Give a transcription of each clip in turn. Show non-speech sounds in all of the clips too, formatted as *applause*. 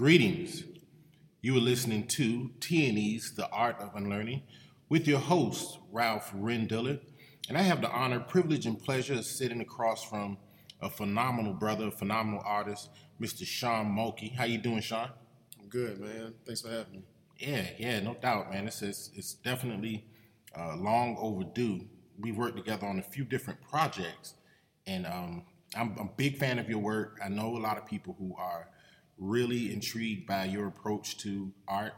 Greetings. You are listening to T&E's The Art of Unlearning with your host, Ralph Rendiller. And I have the honor, privilege, and pleasure of sitting across from a phenomenal brother, a phenomenal artist, Mr. Sean Mulkey. How you doing, Sean? I'm good, man. Thanks for having me. Yeah, yeah, no doubt, man. It's it's, it's definitely uh, long overdue. We've worked together on a few different projects, and um, I'm, I'm a big fan of your work. I know a lot of people who are really intrigued by your approach to art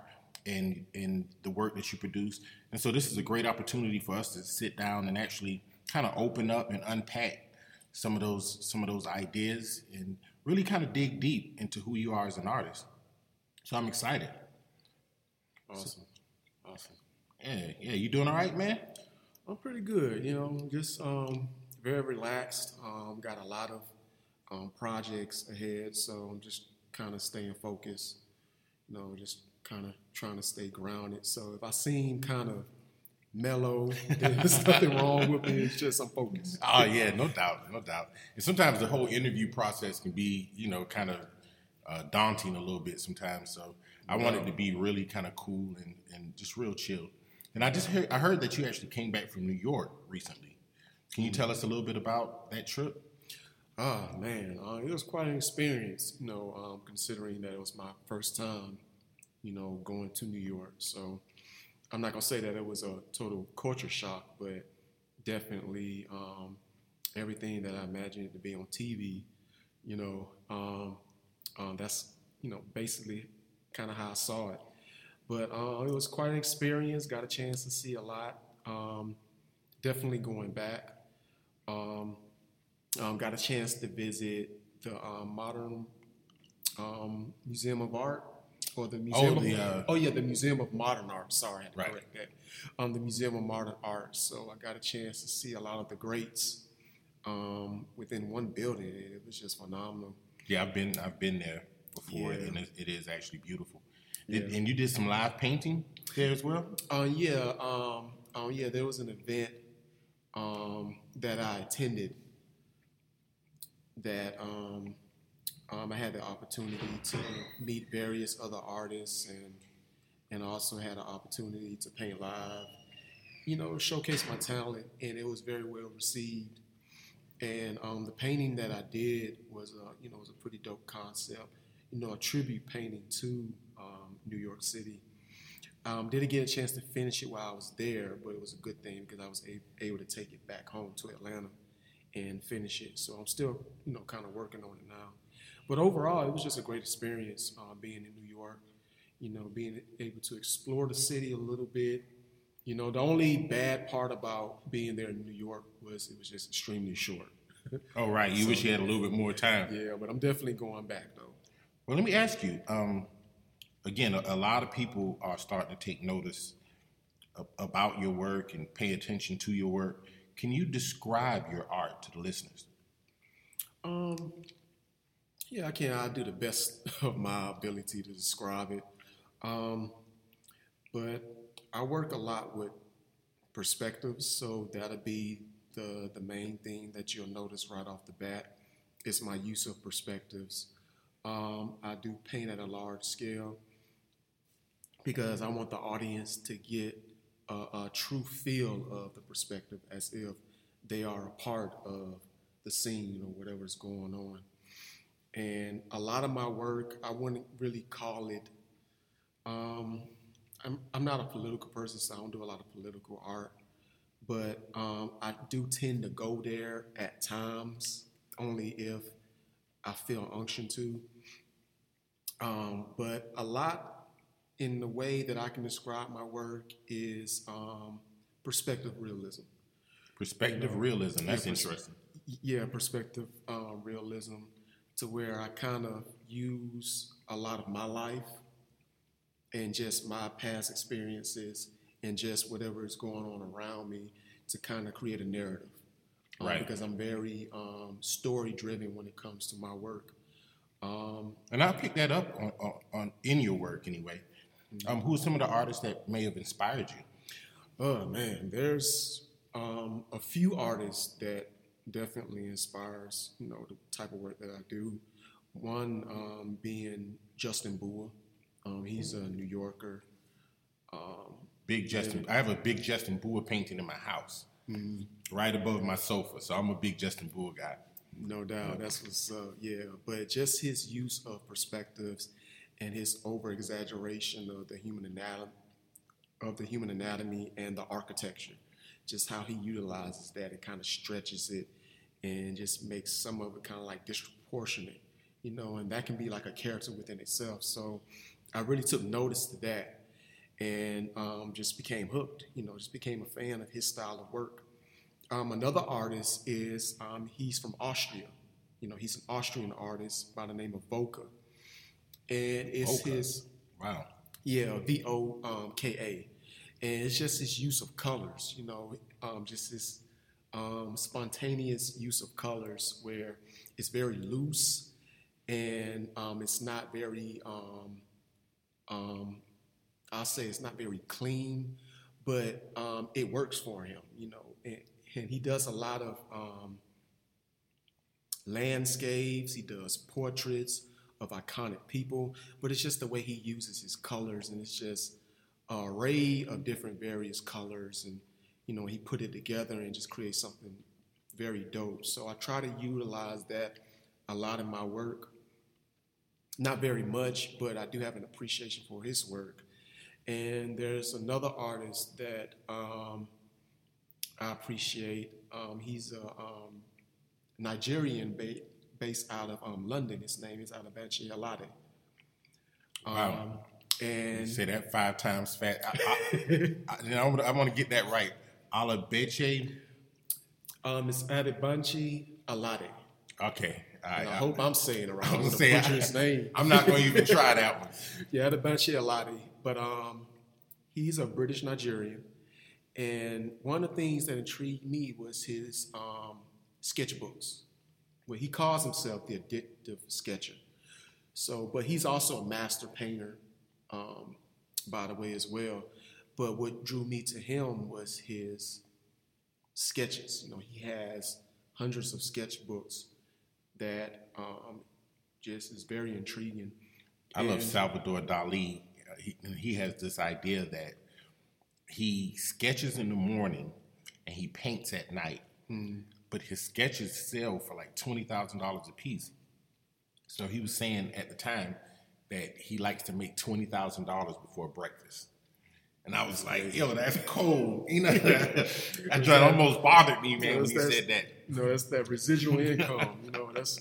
and and the work that you produce. And so this is a great opportunity for us to sit down and actually kind of open up and unpack some of those some of those ideas and really kind of dig deep into who you are as an artist. So I'm excited. Awesome. awesome. Yeah, yeah. You doing all right, man? I'm pretty good. You know, just um, very relaxed. Um, got a lot of um, projects ahead, so I'm just kind of staying focused. You know, just kind of trying to stay grounded. So if I seem kind of mellow, *laughs* there's nothing wrong with me. It's just I'm focused. Oh yeah, no doubt, no doubt. And sometimes the whole interview process can be, you know, kind of uh, daunting a little bit sometimes. So I yeah. wanted to be really kind of cool and, and just real chill. And I just heard, I heard that you actually came back from New York recently. Can you tell us a little bit about that trip? Oh man, uh, it was quite an experience. You know, um, considering that it was my first time, you know, going to New York. So I'm not gonna say that it was a total culture shock, but definitely um, everything that I imagined it to be on TV. You know, um, um, that's you know basically kind of how I saw it. But uh, it was quite an experience. Got a chance to see a lot. Um, definitely going back. Um, um, got a chance to visit the uh, Modern um, Museum of Art or the Museum. Oh, the, uh, of, oh yeah, the Museum of Modern Art. Sorry, I had to right. correct that. Um, the Museum of Modern Art. So I got a chance to see a lot of the greats um, within one building. It was just phenomenal. Yeah, I've been I've been there before, yeah. and it, it is actually beautiful. Yeah. and you did some live painting there as well. Uh, yeah, um, uh, yeah. There was an event um, that I attended that um, um, I had the opportunity to meet various other artists and and also had an opportunity to paint live, you know, showcase my talent, and it was very well received. And um, the painting that I did was, a, you know, was a pretty dope concept, you know, a tribute painting to um, New York City. Um, didn't get a chance to finish it while I was there, but it was a good thing because I was a- able to take it back home to Atlanta and finish it. So I'm still, you know, kind of working on it now. But overall, it was just a great experience uh, being in New York. You know, being able to explore the city a little bit. You know, the only bad part about being there in New York was it was just extremely short. *laughs* oh right, you so, wish you had a little bit more time. Yeah, but I'm definitely going back though. Well, let me ask you. Um, again, a, a lot of people are starting to take notice about your work and pay attention to your work. Can you describe your art to the listeners? Um, yeah, I can. I do the best *laughs* of my ability to describe it. Um, but I work a lot with perspectives, so that'll be the the main thing that you'll notice right off the bat. Is my use of perspectives. Um, I do paint at a large scale because I want the audience to get a, a true feel of the perspective as if they are a part of the scene or whatever's going on. And a lot of my work, I wouldn't really call it. Um, I'm, I'm not a political person, so I don't do a lot of political art. But um, I do tend to go there at times, only if I feel unction to. Um, but a lot in the way that I can describe my work is um, perspective realism. Perspective you know, realism. That's yeah, interesting. Yeah, perspective uh, realism, to where I kind of use a lot of my life and just my past experiences and just whatever is going on around me to kind of create a narrative. Um, right. Because I'm very um, story driven when it comes to my work. Um, and I'll pick that up on, on, on, in your work anyway. Um, who are some of the artists that may have inspired you? Oh man, there's um, a few artists that definitely inspires you know the type of work that I do. One um, being Justin Bua. Um, he's a New Yorker. Um, Big Justin. I have a big Justin Bua painting in my house, right above my sofa. So I'm a big Justin Bua guy. No doubt, that's what's up. Yeah, but just his use of perspectives and his over exaggeration of the human anatomy, of the human anatomy and the architecture, just how he utilizes that and kind of stretches it and just makes some of it kind of like disproportionate, you know, and that can be like a character within itself. So I really took notice to that and um, just became hooked, you know, just became a fan of his style of work. Um, another artist is um, he's from Austria. You know, he's an Austrian artist by the name of Voka, and it's Voka. his Wow. yeah V O um, K A, and it's just his use of colors. You know, um, just his um, spontaneous use of colors where it's very loose and um, it's not very um, um, I'll say it's not very clean, but um, it works for him, you know. And, and he does a lot of um, landscapes. He does portraits of iconic people, but it's just the way he uses his colors, and it's just an array of different various colors, and you know, he put it together and just create something very dope. So I try to utilize that a lot in my work. Not very much, but I do have an appreciation for his work. And there's another artist that um, I appreciate. Um, he's a um, Nigerian ba- based out of um, London. His name is Alabachi Alade. Wow. and Say that five times fast. I, I, I, know, I want to get that right. Alabeche. um, it's Adebanji Alade. Okay. All right. And I hope I'm saying it right. I I'm say, his name. I'm not going to even try that *laughs* one. Yeah, Adebanji Alade. But um, he's a British Nigerian. And one of the things that intrigued me was his um, sketchbooks, he calls himself the addictive sketcher. So, but he's also a master painter, um, by the way, as well. But what drew me to him was his sketches. You know, he has hundreds of sketchbooks that um, just is very intriguing. I love Salvador Dali. He, he has this idea that he sketches in the morning and he paints at night, but his sketches sell for like twenty thousand dollars a piece. So he was saying at the time that he likes to make twenty thousand dollars before breakfast. And I was like, "Yo, that's cold." *laughs* You know, *laughs* that almost bothered me, man, when That's- that's- said that. You know, that's that residual income. You know, that's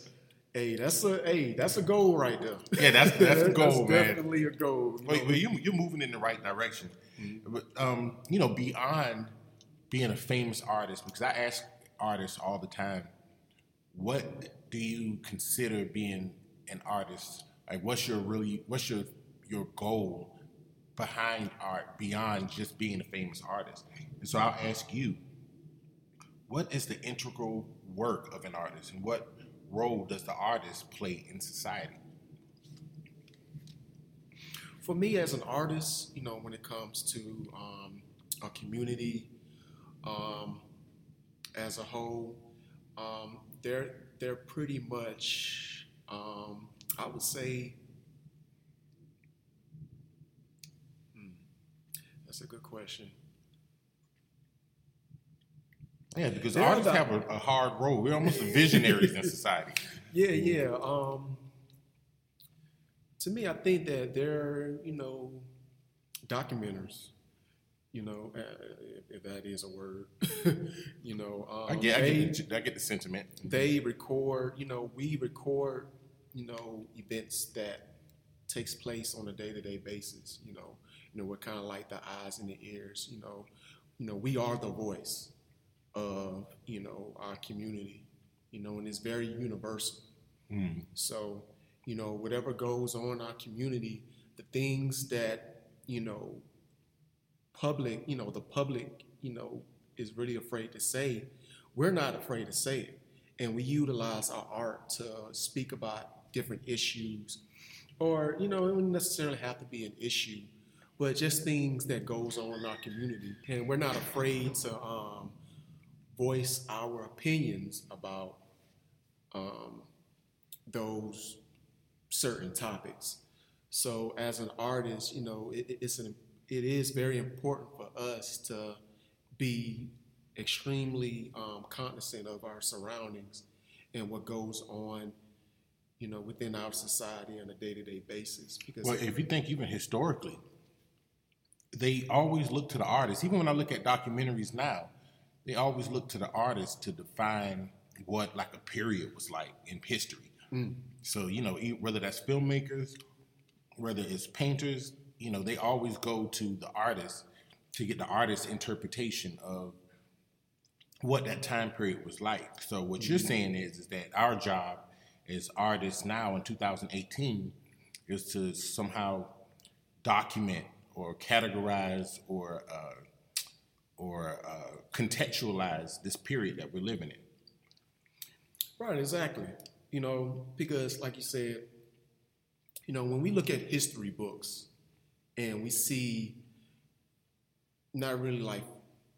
hey, that's a hey, that's a goal right there. Yeah, that's that's the *laughs* goal, man. definitely a goal. You well, well you, you're moving in the right direction. But, um, you know, beyond being a famous artist, because I ask artists all the time, what do you consider being an artist? Like, what's your really, what's your your goal behind art beyond just being a famous artist? And so I'll ask you, what is the integral work of an artist, and what role does the artist play in society? For me as an artist, you know, when it comes to um, a community um, as a whole, um, they're they're pretty much, um, I would say, hmm, that's a good question. Yeah, because They're artists have a, a hard role. We're almost visionaries in *laughs* society. Yeah, yeah. Um, to me, I think that they're, you know, documenters. You know, uh, if, that is a word. you know, um, I get, I get, the, I get the sentiment. they record. You know, we record. You know, events that takes place on a day-to-day basis. You know, you know, we're kind of like the eyes and the ears. You know, you know, we are the voice of you know our community. You know, and it's very universal. Mm. So, you know, whatever goes on in our community, the things that, you know, public, you know, the public, you know, is really afraid to say, we're not afraid to say it. And we utilize our art to speak about different issues. Or, you know, it wouldn't necessarily have to be an issue, but just things that goes on in our community. And we're not afraid to um, voice our opinions about um, those certain topics. So as an artist, you know, it, it's an it is very important for us to be extremely um, cognizant of our surroundings and what goes on, you know, within our society on a day-to-day basis. Because well, if you think even historically, they always look to the artist. Even when I look at documentaries now, they always look to the artist to define what like a period was like in history. Mm. So you know, whether that's filmmakers, whether it's painters, you know, they always go to the artist to get the artist's interpretation of what that time period was like. So what you're mm-hmm. saying is is that our job as artists now in 2018 is to somehow document or categorize or uh, or uh, contextualize this period that we're living in. Right, exactly. You know, because like you said, you know, when we look at history books and we see not really like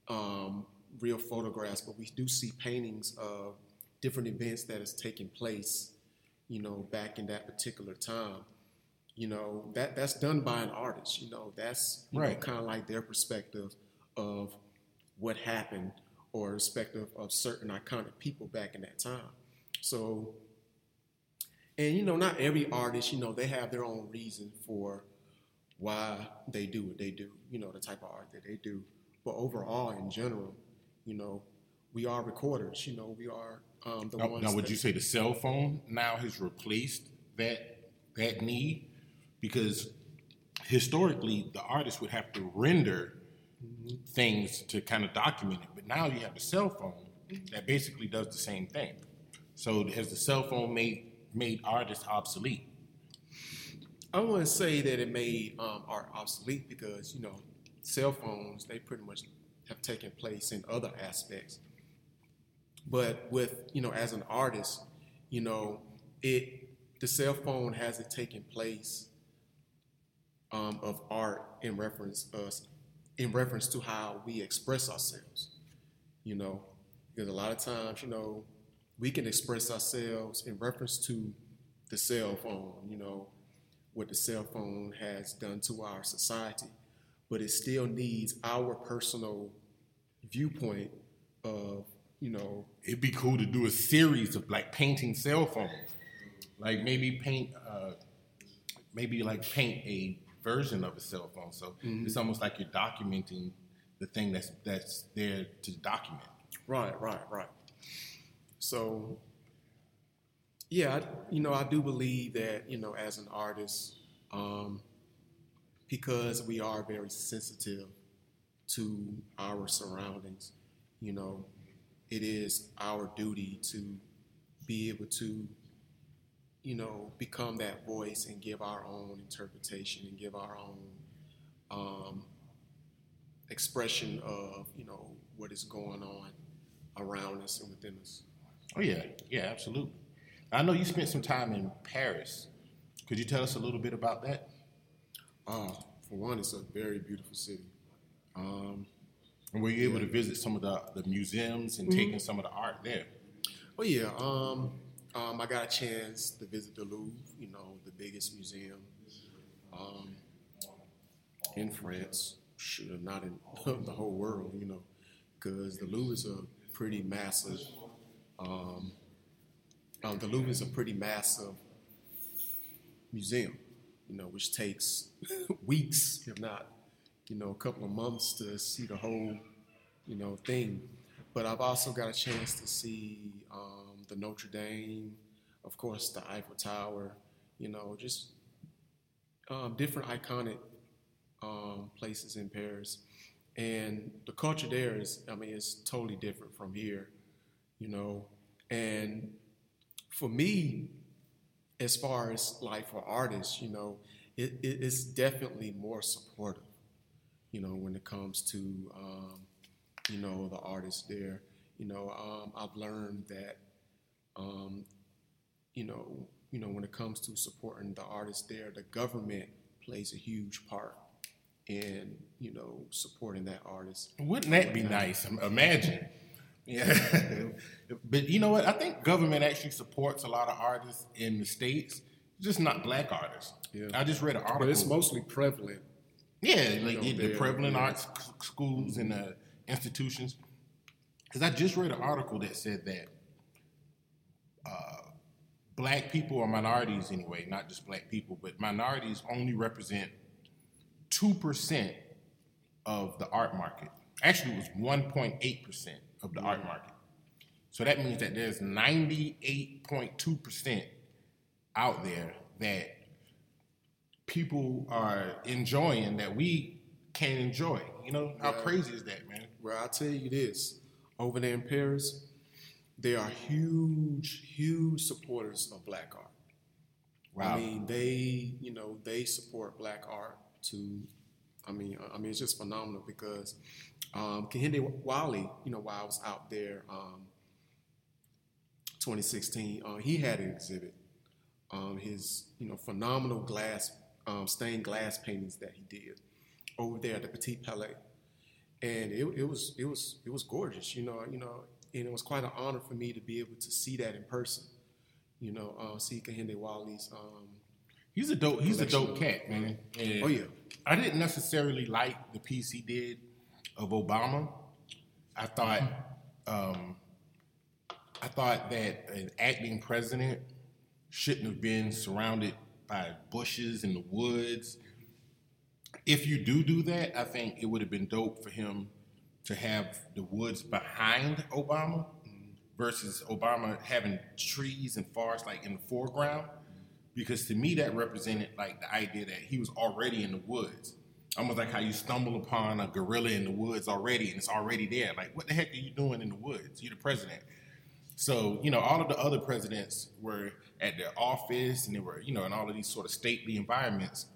um, real photographs, but we do see paintings of different events that is taking place, you know, back in that particular time. You know, that that's done by an artist. You know, that's you right. kind of like their perspective of what happened or perspective of certain iconic people back in that time. So, and you know, not every artist, you know, they have their own reason for why they do what they do, you know, the type of art that they do. But overall, in general, you know, we are recorders. You know, we are um, the now, ones. Now, would you say the cell phone now has replaced that that need? Because historically, the artist would have to render mm-hmm. things to kind of document it, but now you have the cell phone that basically does the same thing. So, has the cell phone made made artists obsolete? I wouldn't say that it made um, art obsolete because you know, cell phones they pretty much have taken place in other aspects. But with, you know, as an artist, you know, it the cell phone hasn't taken place um, of art in reference us in reference to how we express ourselves. You know, because a lot of times, you know, we can express ourselves in reference to the cell phone, you know, what the cell phone has done to our society but it still needs our personal viewpoint of, you know. It'd be cool to do a series of like painting cell phones. Like maybe paint, uh, maybe like paint a version of a cell phone. So mm-hmm. it's almost like you're documenting the thing that's that's there to document. Right, right, right. So, yeah, I, you know, I do believe that you know, as an artist, um, because we are very sensitive to our surroundings. You know, it is our duty to be able to, you know, become that voice and give our own interpretation and give our own um, expression of, you know, what is going on around us and within us. Oh yeah, yeah, absolutely. I know you spent some time in Paris. Could you tell us a little bit about that? Uh, for one, it's a very beautiful city. Um, and were you able yeah. to visit some of the, the museums and mm-hmm. taking some of the art there? Oh yeah, um, um, I got a chance to visit the Louvre. You know, the biggest museum um, in France. Should not in *laughs* the whole world. You know, because the Louvre is a pretty massive. Um, um, the Louvre is a pretty massive museum you know, which takes *laughs* weeks, if not, you know, a couple of months to see the whole, you know, thing. But I've also got a chance to see um, the Notre Dame, of course, the Eiffel Tower, you know, just um, different iconic um, places in Paris. And the culture there is, I mean, it's totally different from here, you know. And for me, as far as like for artists, you know, it, it, it's definitely more supportive, you know, when it comes to, um, you know, the artists there. You know, um, I've learned that, um, you know, you know, when it comes to supporting the artists there, the government plays a huge part in, you know, supporting that artist. Wouldn't that be nice? Imagine. Yeah. *laughs* but you know what? I think government actually supports a lot of artists in the States just not black artists. Yeah. I just read an article. But it's mostly prevalent. Yeah, like know, the prevalent yeah. arts schools and uh, institutions. Because I just read an article that said that uh, black people or minorities, anyway, not just black people, but minorities only represent two percent of the art market. Actually, it was one point eight percent of the art market. So that means that there's ninety eight point two percent out there that people are enjoying that we can't enjoy. You know, how crazy is that, man? Well, I'll tell you this over there in Paris, they are huge, huge supporters of black art. Wow. I mean, they, you know, they support black art to, I mean, I mean, it's just phenomenal because um, Kehinde Wiley, you know, while I was out there, um, 2016, uh, he had an exhibit. Um, his, you know, phenomenal glass, um, stained glass paintings that he did over there at the Petit Palais and it, it was it was it was gorgeous, you know, you know, and it was quite an honor for me to be able to see that in person, you know, uh, see Kehinde Wiley's. Um, He's a dope. He's a dope cat, man. And oh yeah, I didn't necessarily like the piece he did of Obama. I thought, um, I thought that an acting president shouldn't have been surrounded by bushes in the woods. If you do do that, I think it would have been dope for him to have the woods behind Obama versus Obama having trees and forests like in the foreground. Because to me, that represented like the idea that he was already in the woods. Almost like how you stumble upon a gorilla in the woods already and it's already there. Like, what the heck are you doing in the woods? You're the president. So, you know, all of the other presidents were at their office and they were, you know, in all of these sort of stately environments.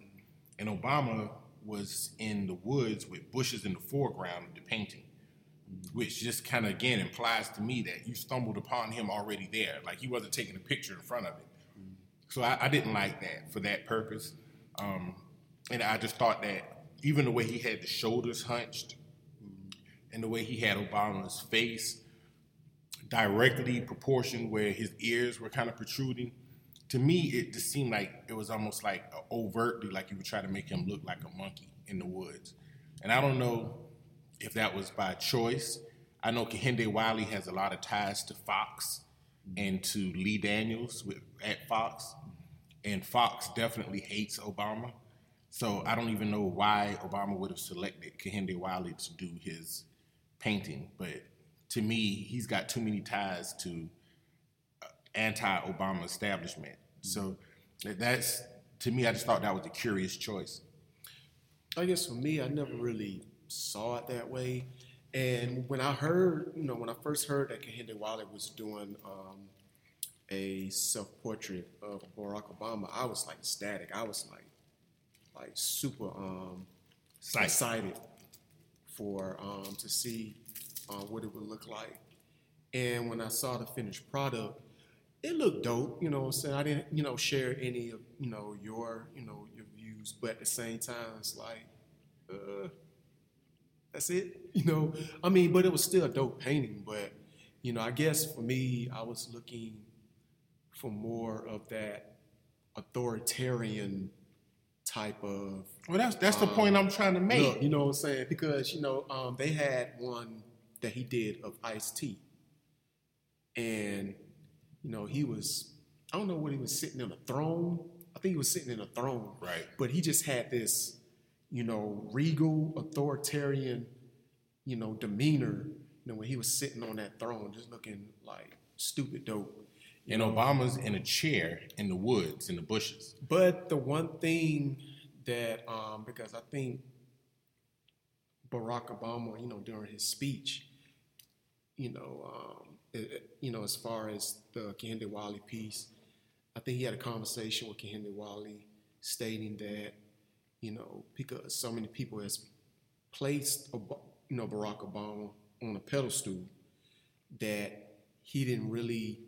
And Obama was in the woods with bushes in the foreground of the painting, which just kind of again implies to me that you stumbled upon him already there. Like he wasn't taking a picture in front of it. So I, I didn't like that for that purpose. Um, and I just thought that even the way he had the shoulders hunched and the way he had Obama's face directly proportioned where his ears were kind of protruding, to me it just seemed like it was almost like overtly like you were trying to make him look like a monkey in the woods. And I don't know if that was by choice. I know Kehinde Wiley has a lot of ties to Fox and to Lee Daniels with at Fox, and Fox definitely hates Obama. So I don't even know why Obama would have selected Kehinde Wiley to do his painting, but to me, he's got too many ties to uh, anti-Obama establishment. So that's to me, I just thought that was a curious choice. I guess for me, I never really saw it that way. And when I heard, you know, when I first heard that Kehinde Wiley was doing um, a self-portrait of Barack Obama, I was like ecstatic. I was like, like super um, excited for um, to see uh, what it would look like. And when I saw the finished product, it looked dope. You know, what I'm saying I didn't, you know, share any of you know your, you know, your views, but at the same time, it's like, uh, that's it. *laughs* You know, I mean, but it was still a dope painting. But you know, I guess for me, I was looking for more of that authoritarian type of Well, that's that's the point I'm trying to make. Look, you know what I'm saying? Because you know, um, they had one that he did of Ice T, and you know, he was I don't know what he was sitting in a throne. I think he was sitting in a throne, Right. But he just had this, you know, regal, authoritarian, you know, demeanor. You know, when he was sitting on that throne, just looking like stupid dope. And Obama's in a chair in the woods in the bushes. But the one thing that, um, because I think Barack Obama, you know, during his speech, you know, um, it- you know, as far as the Kehinde Wiley piece, I think he had a conversation with Kehinde Wiley stating that, you know, because so many people has placed, you know, Barack Obama on a pedestal that he didn't really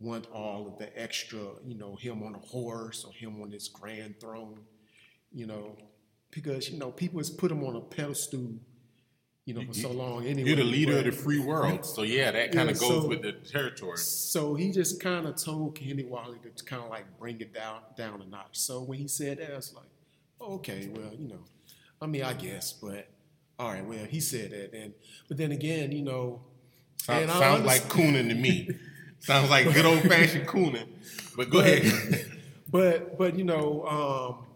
want all of the extra, you know, him on a horse or him on this grand throne, you know, because you know people has put him on a pedestal, you know, for so long. Anyway, You're the leader but- of the free world, so yeah, that *laughs* kind Yeah, of goes so- with the territory. So he just kind of told Candy Wally to kind of like bring it down down a notch. So when he said that, I was like, okay, well, you know, I mean, I guess, but all right, well, he said that, and but then again, you know, Sounds, and I sounds like cooning to me. *laughs* sounds like good old fashioned cooning. But go ahead. *laughs* but but you know, um,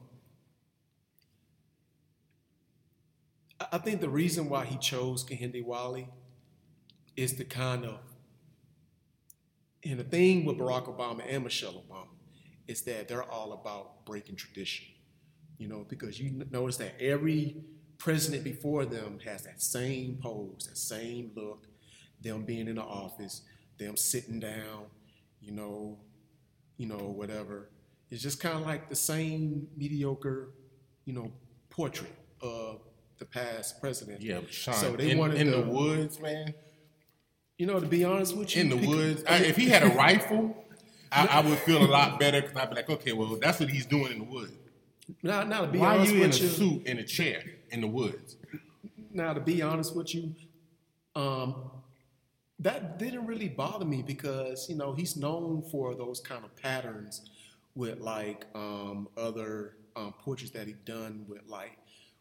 I- think the reason why he chose Kehinde Wally is to kind of, and the thing with Barack Obama and Michelle Obama is that they're all about breaking tradition. You know, because you notice that every president before them has that same pose, that same look, them being in the office, them sitting down, you know, you know, whatever. It's just kind of like the same mediocre, you know, portrait of the past president. yeah, Sean, So they in, wanted in to- the woods, man. You know, to be honest with you, In the woods. I, if he had a *laughs* rifle, I, I would feel a lot better because I'd be like, okay, well, that's what he's doing in the woods. now, now to be Why are honest you in a you, suit in a chair in the woods? now to be honest with you, um, that didn't really bother me because you know he's known for those kind of patterns with like um, other um, portraits that he'd done with like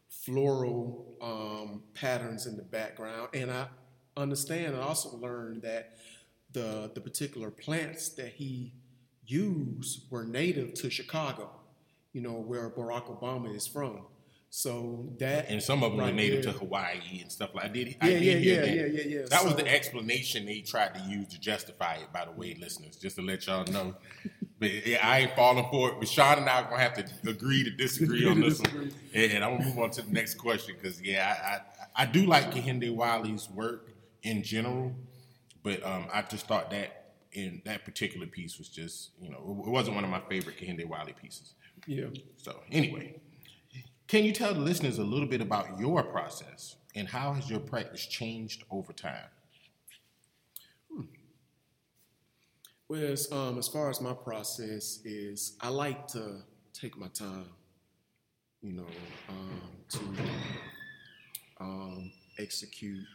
floral um, patterns in the background, and I understand and also learned that the the particular plants that he used were native to Chicago, you know where Barack Obama is from. So that And some of them right native there- to Hawaii and stuff like that. I did, Yeah, I did yeah, hear yeah, that. yeah, yeah, yeah. That was the explanation they tried to use to justify it, by the way, listeners, just to let y'all know. but yeah, I ain't falling for it. But Sean and I are going to have to agree to disagree on this one. And, I'm to move on to the next question because, yeah, I, I, I do like Kehinde Wiley's work in general, but um, I just thought that in that particular piece was just, you know, it wasn't one of my favorite Kehinde Wiley pieces. Yeah. So anyway, can you tell the listeners a little bit about your process and how has your practice changed over time? Well, as, um, as far as my process is, I like to take my time, you know, um, to um, execute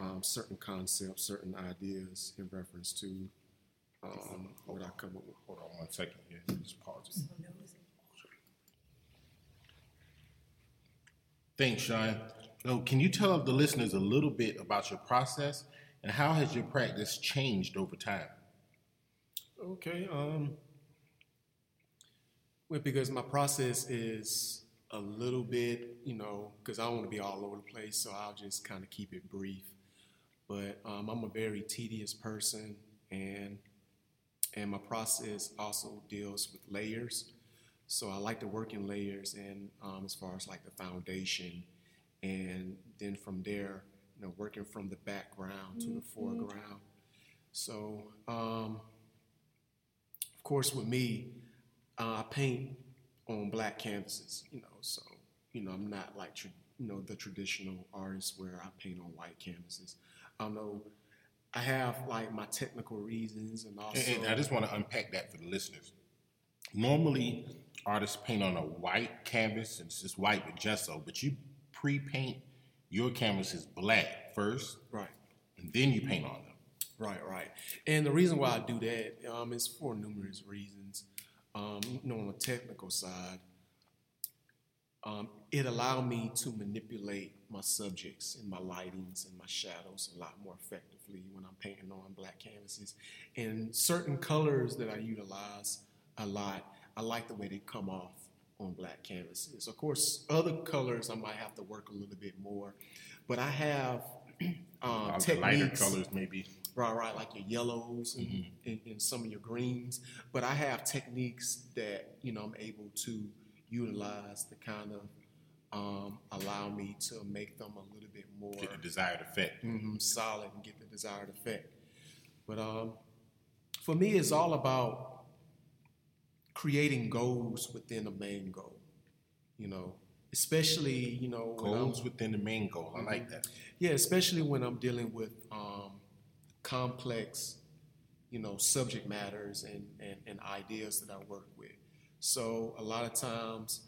um, certain concepts, certain ideas in reference to um, what I come up with. Hold on one second here. Just pause it. Thanks, Sean. So, can you tell the listeners a little bit about your process and how has your practice changed over time? Okay. Um, well, because my process is a little bit, you know, because I don't want to be all over the place, so I'll just kind of keep it brief. But um, I'm a very tedious person, and and my process also deals with layers. So I like to work in layers, and um, as far as like the foundation, and then from there, you know, working from the background to the foreground. So. Um, of course, with me, uh, I paint on black canvases, you know, so, you know, I'm not like, tra- you know, the traditional artist where I paint on white canvases. I know I have like my technical reasons and also. And, and I just want to unpack that for the listeners. Normally, artists paint on a white canvas, it's just white with gesso, but you pre-paint your canvases black first, right. and then you paint on them. Right, right. And the reason why I do that um, is for numerous reasons. Um, you know, on the technical side, um, it allowed me to manipulate my subjects and my lightings and my shadows a lot more effectively when I'm painting on black canvases. And certain colors that I utilize a lot, I like the way they come off on black canvases. Of course, other colors I might have to work a little bit more, but I have *clears throat* um, lighter colors, maybe. right, right, like your yellows and, Mm-hmm. and, and some of your greens. But I have techniques that you know I'm able to utilize to kind of um, allow me to make them a little bit more Get the desired effect. mhm, solid and get the desired effect. But um, for me, it's all about creating goals within a main goal. You know, especially you know when I'm- Goals within the main goal. I like that. yeah, especially when I'm dealing with um, complex, you know, subject matters and, and, and ideas that I work with. So a lot of times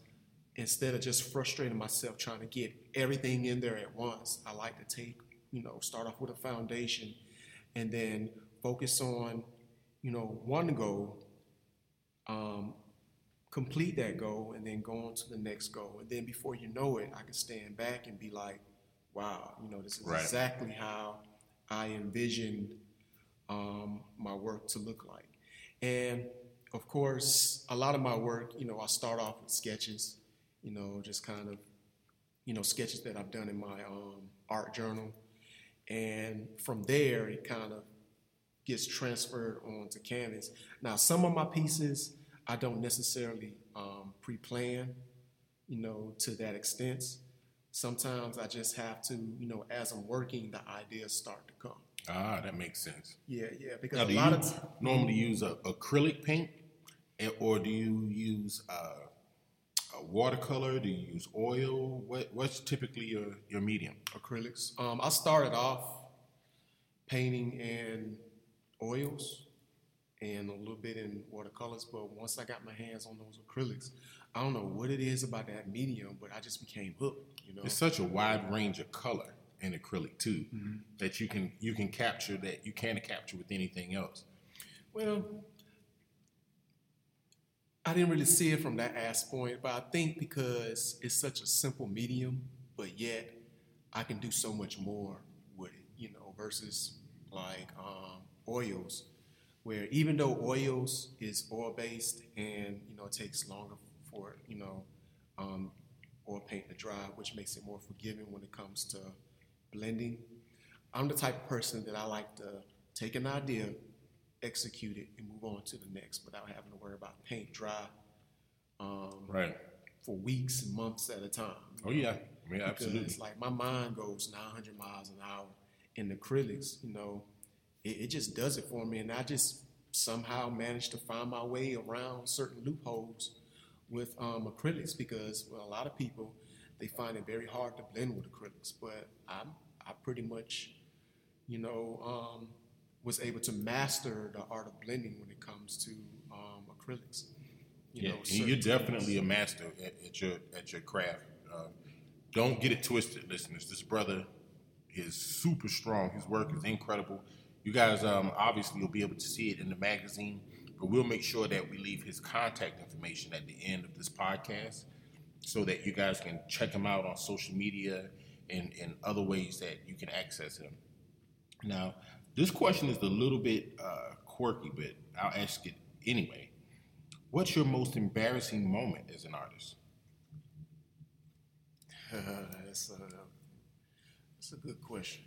instead of just frustrating myself trying to get everything in there at once, I like to take, you know, start off with a foundation and then focus on, you know, one goal, um, complete that goal, and then go on to the next goal. And then before you know it, I can stand back and be like, wow, you know, this is Right. exactly how I envisioned um, my work to look like. And of course, a lot of my work, you know, I start off with sketches, you know, just kind of, you know, sketches that I've done in my um, art journal. And from there, it kind of gets transferred onto canvas. Now, some of my pieces I don't necessarily um, pre-plan, you know, to that extent. Sometimes I just have to, you know, as I'm working, the ideas start to come. Ah, that makes sense. Yeah, yeah, because Now, a lot of t- normally use a acrylic paint, eh, or do you use uh, a watercolor? Do you use oil? What What's typically your your medium? acrylics. Um, I started off painting in oils and a little bit in watercolors, but once I got my hands on those acrylics, I don't know what it is about that medium, but I just became hooked. You know, It's such a wide range of color in acrylic too that you can you can capture that you can't capture with anything else. Well, I didn't really see it from that aspect, point, but I think because it's such a simple medium, but yet I can do so much more with it, you know, versus like um, oils, where even though oils is oil based and you know it takes longer for you know um, oil paint to dry, which makes it more forgiving when it comes to blending. I'm the type of person that I like to take an idea, execute it, and move on to the next without having to worry about paint dry um, Right. for weeks and months at a time. Oh yeah. Yeah, Because absolutely. it's like my mind goes 900 miles an hour in acrylics, you know, it, it just does it for me. And I just somehow managed to find my way around certain loopholes with um, acrylics because well, a lot of people, they find it very hard to blend with acrylics. But I, I pretty much, you know, um, was able to master the art of blending when it comes to um, acrylics. You yeah, know, and you're definitely a master at, at your at your craft. Uh, don't get it twisted, listeners. This brother is super strong. His work is incredible. You guys um, obviously will be able to see it in the magazine, but we'll make sure that we leave his contact information at the end of this podcast so that you guys can check him out on social media and, and other ways that you can access him. Now, this question is a little bit uh, quirky, but I'll ask it anyway. What's your most embarrassing moment as an artist? *laughs* that's, a, that's a good question.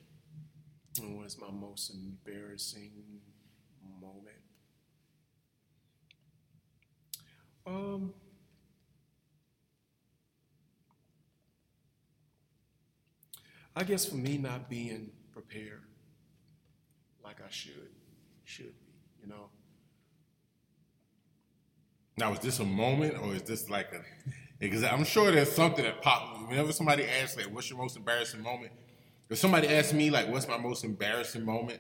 What is my most embarrassing moment? Um, I guess for me, not being prepared like I should should be, you know. Now, is this a moment or is this like a? Because I'm sure there's something that popped. Whenever somebody asks, like, "What's your most embarrassing moment?" If somebody asked me, like, "What's my most embarrassing moment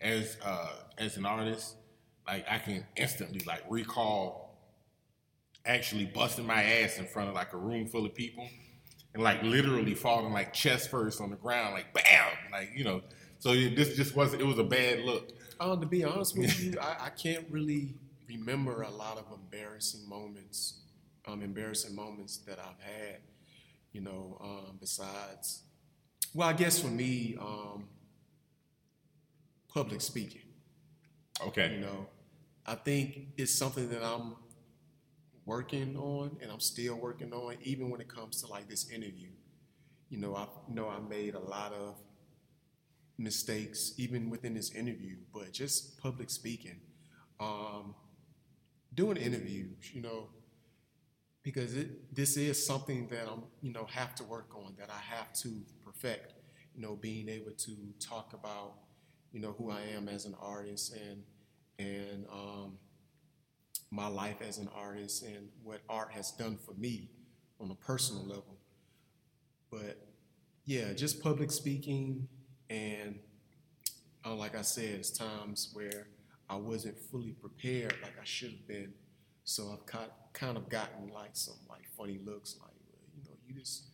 as uh, as an artist?" Like, I can instantly like recall actually busting my ass in front of like a room full of people and like literally falling like chest first on the ground, like bam, like you know. So it- this just wasn't. It was a bad look. Uh, to be honest with *laughs* you, I, I can't really remember a lot of embarrassing moments, um, embarrassing moments that I've had. You know, um, besides, well, I guess for me, um, public speaking. Okay. You know, I think it's something that I'm working on, and I'm still working on, even when it comes to like this interview. You know, I know I made a lot of mistakes even within this interview, but just public speaking, um, doing interviews, you know, because it, this is something that I'm, you know, have to work on, that I have to perfect, you know, being able to talk about, you know, who I am as an artist and, and, um, my life as an artist and what art has done for me on a personal level. But yeah, just public speaking and uh, like I said, it's times where I wasn't fully prepared like I should have been. So I've kind of gotten like some like funny looks like, you this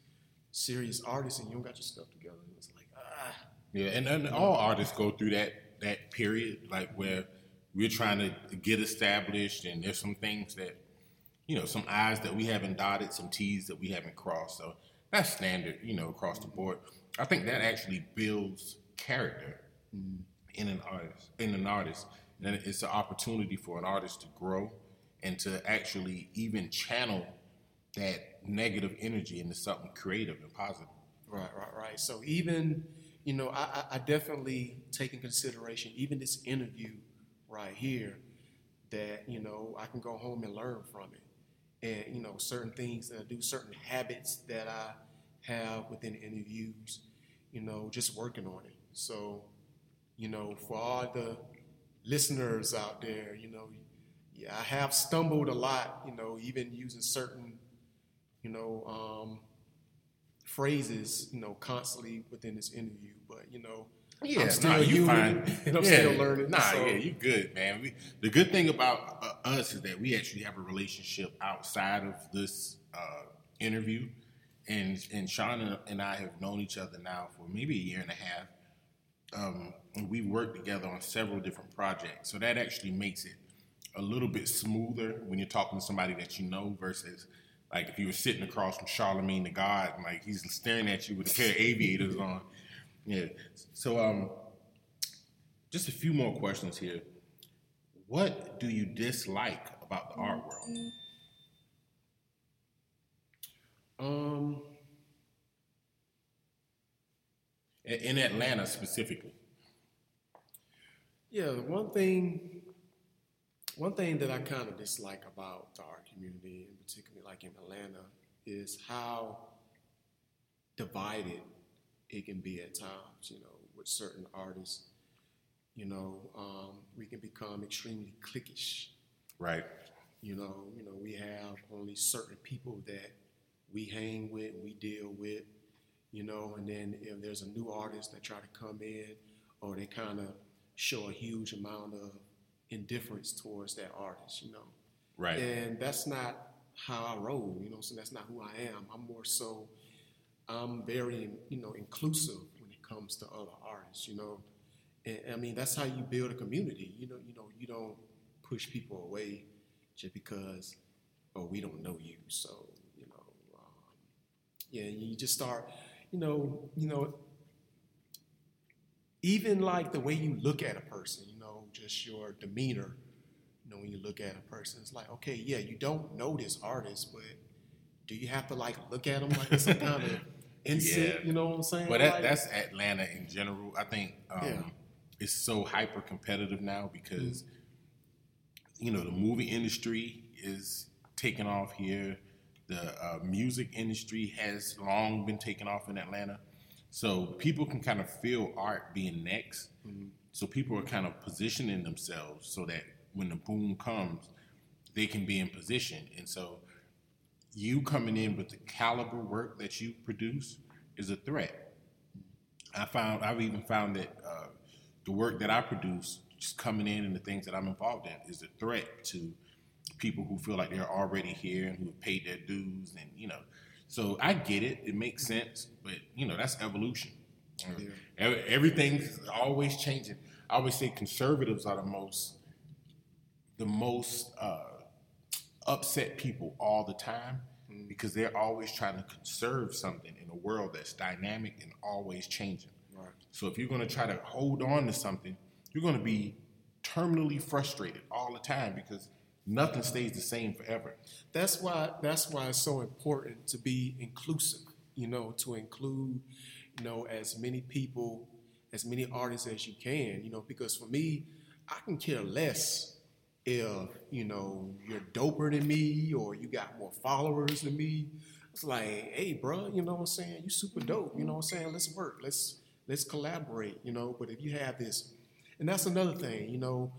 serious artist and you don't got your stuff together. It's like ah. Yeah, and, and all artists go through that that period, like where we're trying to get established, and there's some things that, you know, some I's that we haven't dotted, some T's that we haven't crossed. So that's standard, you know, across the board. I think that actually builds character mm-hmm. in an artist, in an artist, and it's an opportunity for an artist to grow and to actually even channel that negative energy into something creative and positive. Right, right, right. So even, you know, I, I definitely take in consideration even this interview right here that, you know, I can go home and learn from it. And, you know, certain things that I do, certain habits that I have within interviews, you know, just working on it. So, you know, for all the listeners out there, you know, yeah, I have stumbled a lot, you know, even using certain you know, um, phrases, you know, constantly within this interview. But you know, yeah, I'm still nah, you human, fine. *laughs* and I'm yeah. still learning. Nah, so. yeah, you good, man. We, the good thing about uh, us is that we actually have a relationship outside of this uh, interview, and and Sean and I have known each other now for maybe a year and a half. Um, and we worked together on several different projects, so that actually makes it a little bit smoother when you're talking to somebody that you know versus like if you were sitting across from Charlemagne the God, like he's staring at you with a pair of aviators *laughs* on. Yeah. So um, just a few more questions here. What do you dislike about the art world? Um. In Atlanta specifically. Yeah, one thing one thing that I kind of dislike about the art community, particularly like in Atlanta, is how divided it can be at times. You know, with certain artists, you know, um, we can become extremely cliquish. Right. You know, you know, we have only certain people that we hang with, we deal with, you know, and then if there's a new artist that try to come in, or they kind of show a huge amount of indifference towards that artist, you know. Right. And that's not how I roll, you know, so that's not who I am. I'm more so I'm very, you know, inclusive when it comes to other artists, you know. And I mean that's how you build a community. You know, you know, you don't push people away just because oh we don't know you. So, you know, um, yeah, you just start, you know, you know, even like the way you look at a person, you know, just your demeanor, you know, when you look at a person, it's like, okay, yeah, you don't know this artist, but do you have to like look at them like some kind of *laughs* insect? Yeah. You know what I'm saying? But that, like, that's Atlanta in general. I think um, yeah. it's so hyper competitive now because mm-hmm. you know the movie industry is taking off here. The uh, music industry has long been taking off in Atlanta. So people can kind of feel art being next. Mm-hmm. So people are kind of positioning themselves so that when the boom comes, they can be in position. And so you coming in with the caliber work that you produce is a threat. I found I've even found that uh, the work that I produce, just coming in and the things that I'm involved in, is a threat to people who feel like they're already here and who have paid their dues and you know so I get it; it makes sense, but you know that's evolution. Yeah. Everything's always changing. I always say conservatives are the most, the most uh, upset people all the time mm. because they're always trying to conserve something in a world that's dynamic and always changing. Right. So if you're going to try to hold on to something, you're going to be terminally frustrated all the time because nothing stays the same forever. That's why that's why it's so important to be inclusive, you know, to include, you know, as many people, as many artists as you can, you know, because for me, I can care less if, you know, you're doper than me or you got more followers than me. It's like, hey, bro, you know what I'm saying? You super dope. You know what I'm saying? Let's work. Let's let's collaborate, you know. But if you have this, and that's another thing, you know,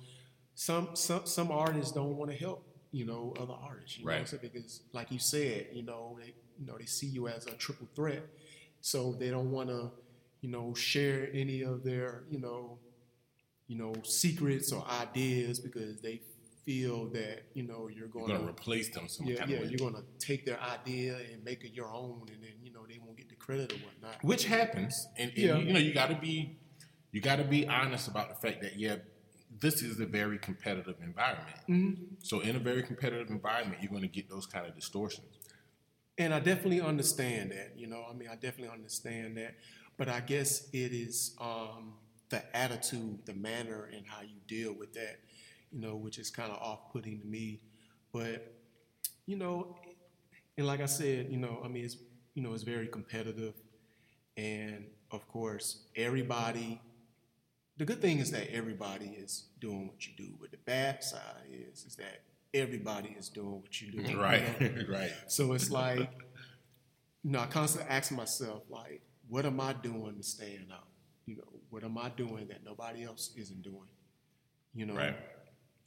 some some some artists don't want to help you know other artists you right. know because like you said you know they you know they see you as a triple threat so they don't want to you know share any of their you know you know secrets or ideas because they feel that you know you're going You're to gonna replace them some yeah kind yeah of way. you're going to take their idea and make it your own, and then you know they won't get the credit or whatnot. which happens and, and Yeah. you know you got to be you got to be honest about the fact that yeah this is a very competitive environment Mm-hmm. so in a very competitive environment you're going to get those kind of distortions And I definitely understand that, you know. I mean, I definitely understand that, but I guess it is um, the attitude, the manner, and how you deal with that, you know, which is kind of off-putting to me. But you know, and like I said, you know, I mean, it's you know, it's very competitive, and of course, everybody. The good thing is that everybody is doing what you do, but the bad side is is that everybody is doing what you do. you know? right *laughs* right So it's like, you know, I constantly ask myself, like, what am I doing to stand out? You know, what am I doing that nobody else isn't doing? You know, Right.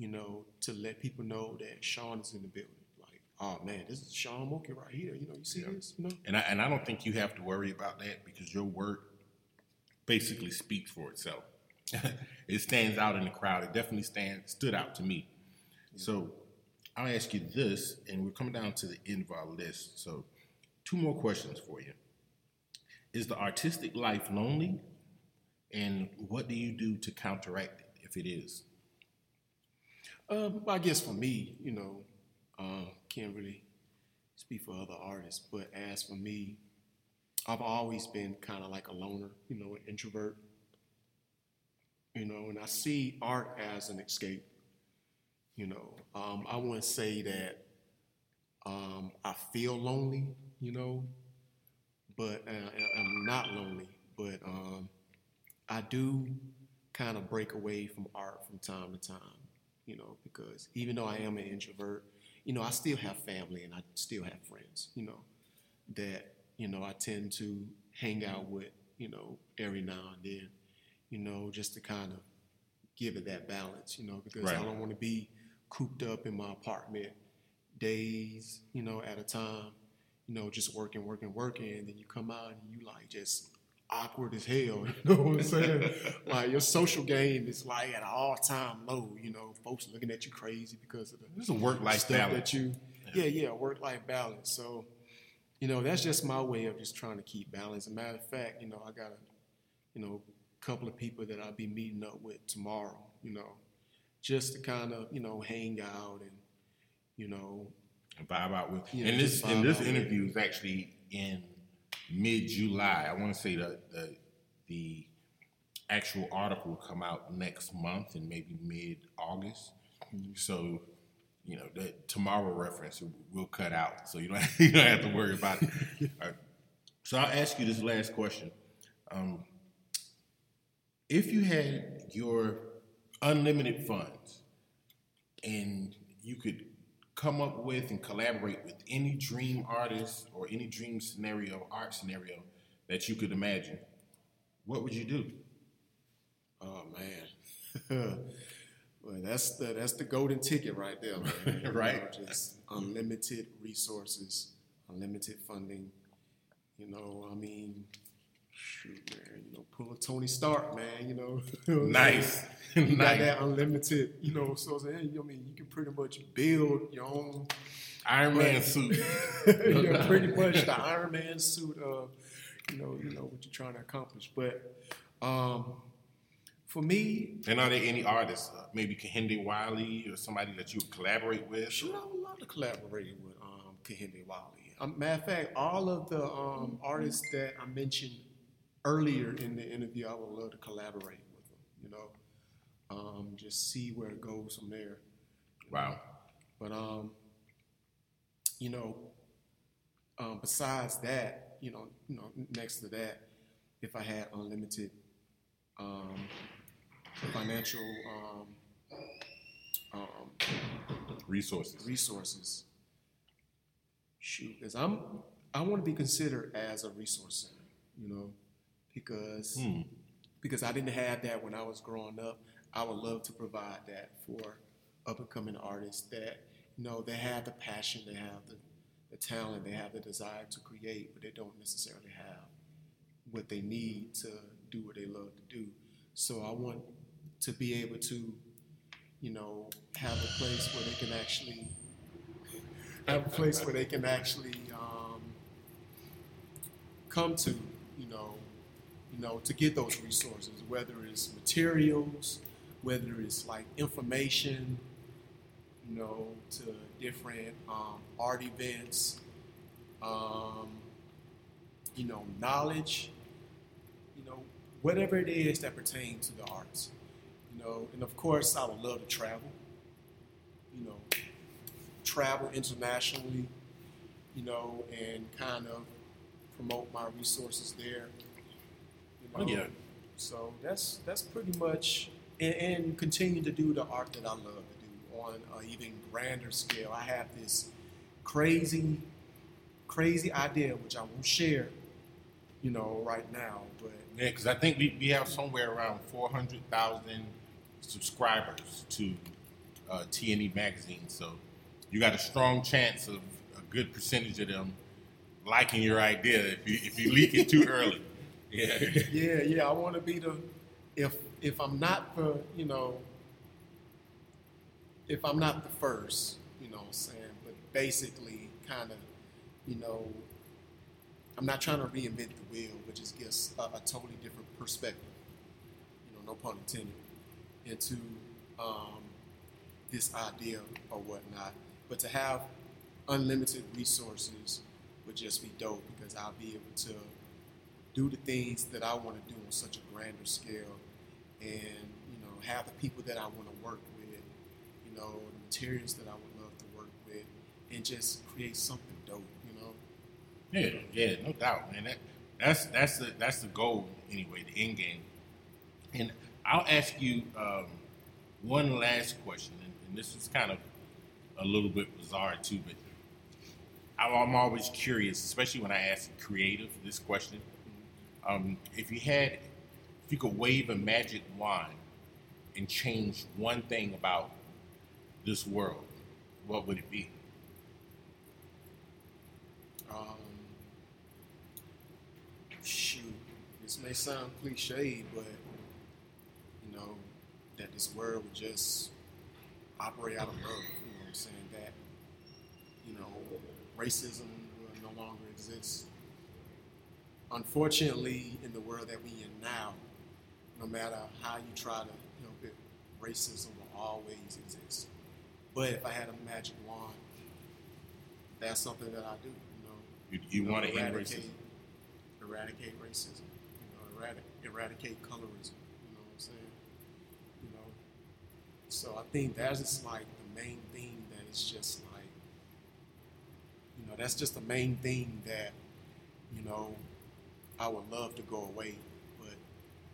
You know, to let people know that Sean is in the building. Like, oh man, this is Sean Mulkey right here. You know, you see Yeah. this? You know? and I, and I don't think you have to worry about that because your work basically speaks for itself *laughs* it stands out in the crowd it definitely stands stood out to me so I'll ask you this, and we're coming down to the end of our list. So, two more questions for you. Is the artistic life lonely? And what do you do to counteract it if it is? Um, I guess for me, you know, um, can't really speak for other artists, but as for me, I've always been kind of like a loner, you know, an introvert. You know, and I see art as an escape. You know, um, I wouldn't say that um, I feel lonely, you know, but uh, I'm not lonely. But um, I do kind of break away from art from time to time, you know, because even though I am an introvert, you know, I still have family and I still have friends, you know, that, you know, I tend to hang out with, you know, every now and then, you know, just to kind of give it that balance, you know, because I don't want to be cooped up in my apartment days, you know, at a time, you know, just working, working, working, and then you come out and you like just awkward as hell. *laughs* You know what I'm saying? like your social game is like at an all time low. You know, folks looking at you crazy because of the This is a work-life stuff balance. that you. Yeah, yeah, work life balance. So, you know, that's just my way of just trying to keep balance. As a matter of fact, you know, I got a, you know, couple of people that I'll be meeting up with tomorrow. You know, just to kind of you know hang out and you know vibe out with. Yeah, and this and this interview is actually in mid July. I want to say that the the actual article will come out next month and maybe mid August. So you know the tomorrow reference we'll cut out, so you don't *laughs* you don't have to worry about it. *laughs* Right. So I'll ask you this last question. Um, if you had your unlimited funds and you could come up with and collaborate with any dream artist or any dream scenario, art scenario that you could imagine, what would you do? Oh man. *laughs* well, that's the that's the golden ticket right there, man. *laughs* You Right. know, just unlimited resources, unlimited funding. You know, I mean, shoot, man. You know, pull a Tony Stark, man. You know, *laughs* You know Nice. *laughs* You got that unlimited. You know, so saying, I mean, you can pretty much build your own. Iron Man suit. *laughs* you're pretty much the Iron Man suit of, you know, you know what you're trying to accomplish. But um, for me, And are there any artists, uh, maybe Kehinde Wiley or somebody that you would collaborate with? Sure, I would love to collaborate with um, Kehinde Wiley. Um, matter of fact, all of the um, artists that I mentioned earlier in the interview, I would love to collaborate with them. You know, um, just see where it goes from there. Wow. But um, you know, um, besides that, you know, you know, next to that, if I had unlimited um, financial um, um, Resources. resources. Shoot, because I'm I want to be considered as a resource center, you know, because Hmm. because I didn't have that when I was growing up. I would love to provide that for up and coming artists that you know they have the passion, they have the, the talent, they have the desire to create, but they don't necessarily have what they need to do what they love to do. So I want to be able to you know, have a place where they can actually have a place where they can actually um, come to, you know, know, to get those resources, whether it's materials, whether it's like information, you know, to different um, art events, um, you know, knowledge, you know, whatever it is that pertains to the arts, you know, and of course I would love to travel, you know, travel internationally, you know, and kind of promote my resources there. Know? Yeah. So that's that's pretty much, and, and continue to do the art that I love to do on an even grander scale. I have this crazy, crazy idea which I won't share, you know, right now. But Yeah, because I think we, we have somewhere around 400,000 subscribers to uh, TNE Magazine. So you got a strong chance of a good percentage of them liking your idea if you, if you leak it too early. Yeah. yeah, yeah, I want to be the if if I'm not the you know if I'm not the first, you know what I'm saying, but basically kind of you know I'm not trying to reinvent the wheel, but just gives a, a totally different perspective, you know, no pun intended, into um, this idea or whatnot. But to have unlimited resources would just be dope because I'll be able to do the things that I want to do on such a grander scale, and you know, have the people that I want to work with, you know, the materials that I would love to work with, and just create something dope, you know. Yeah, yeah, no doubt, man. That, that's that's the that's the goal anyway, the end game. And I'll ask you um, one last question, and, and this is kind of a little bit bizarre too, but I'm, always curious, especially when I ask creative this question. Um, if you had, if you could wave a magic wand and change one thing about this world, what would it be? Um, shoot, this may sound cliche, but you know that this world would just operate out of love. You know what I'm saying? That you know racism will no longer exist. Unfortunately, in the world that we in now, no matter how you try to help it, racism will always exist. But if I had a magic wand, that's something that I do. You know, You, you know, want to end eradicate, racism? eradicate racism. You know, eradicate, eradicate colorism. You know what I'm saying? You know, so I think that is just like the main thing that is just like, you know, that's just the main thing that, you know, I would love to go away, but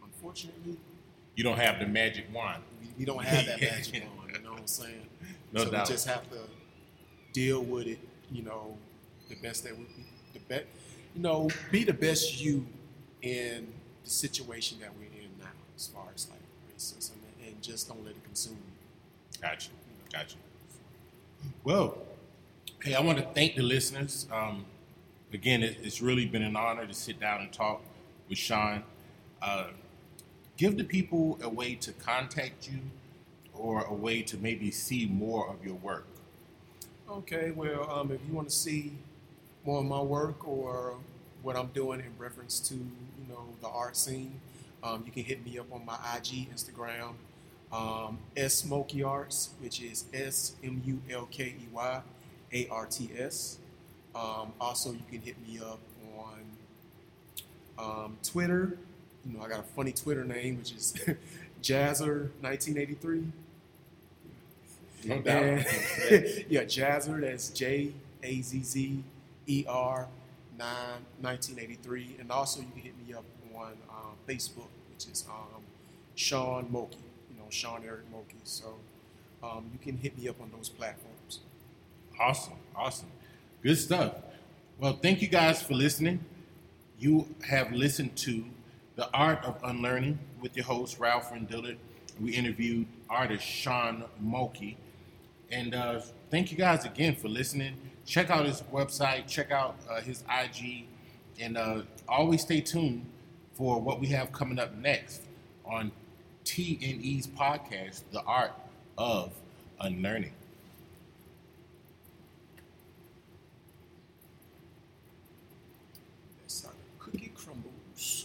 unfortunately, You don't have the magic wand. we, we don't have that *laughs* magic wand. You know what I'm saying? No so doubt. we just have to deal with it. You know, the best that we, the best, you know, be the best you in the situation that we're in now, as far as like racism, and, and just don't let it consume you. Gotcha. Gotcha. Well, hey, I want to thank the listeners. Um, again, it, it's really been an honor to sit down and talk with Sean. Uh, give the people a way to contact you or a way to maybe see more of your work. Okay, well, um, if you want to see more of my work or what I'm doing in reference to, you know, the art scene, um, you can hit me up on my IG, Instagram, um, S Mulkey Arts, which is S M U L K E Y A R T S. Um, also, you can hit me up on um, Twitter. You know, I got a funny Twitter name, which is *laughs* Jazzer1983. No doubt. *laughs* Yeah, Jazzer, that's J A Z Z E R 9 1983. And also, you can hit me up on um, Facebook, which is um, Sean Mulkey, you know, Sean Eric Mulkey. So um, you can hit me up on those platforms. Awesome. Awesome. Good stuff. Well, thank you guys for listening. You have listened to The Art of Unlearning with your host, Ralph Dillard. We interviewed artist Sean Mulkey. And uh, thank you guys again for listening. Check out his website, check out uh, his IG, and uh, always stay tuned for what we have coming up next on TNE's podcast, The Art of unlearning.